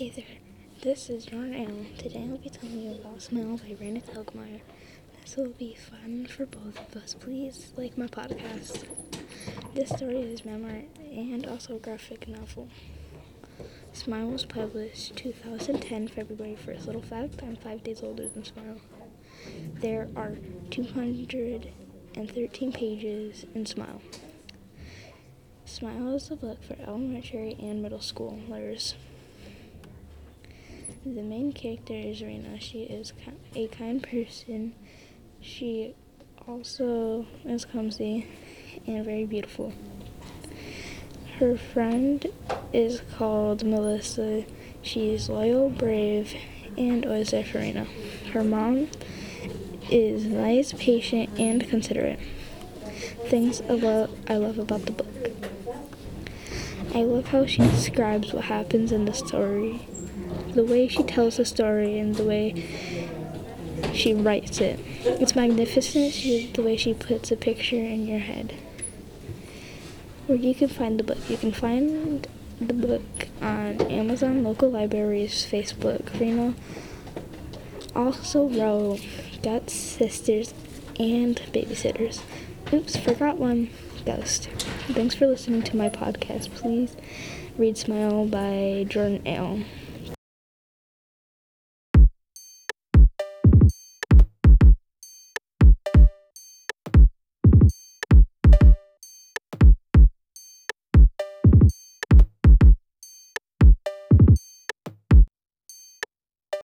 Hey there, this is Jourdan Allen. Today I'll be telling you about Smile by Raina Telgemeier. This will be fun for both of us. Please like my podcast. This story is memoir and also a graphic novel. Smile was published 2010, February 1st. Little fact, I'm five days older than Smile. There are 213 pages in Smile. Smile is a book for elementary and middle schoolers. The main character is Raina. She is a kind person. She also is clumsy and very beautiful. Her friend is called Melissa. She is loyal, brave, and always there for Raina. Her mom is nice, patient, and considerate. Things about I love about the book. I love how she describes what happens in the story the way she tells the story and the way she writes it. It's magnificent the way she puts a picture in your head. Where you can find the book. You can find the book on Amazon, local libraries, Facebook. Raina also wrote Guts Sisters and Babysitters. Oops, forgot one. Ghost. Thanks for listening to my podcast. Please read Smile by Jourdan Allen.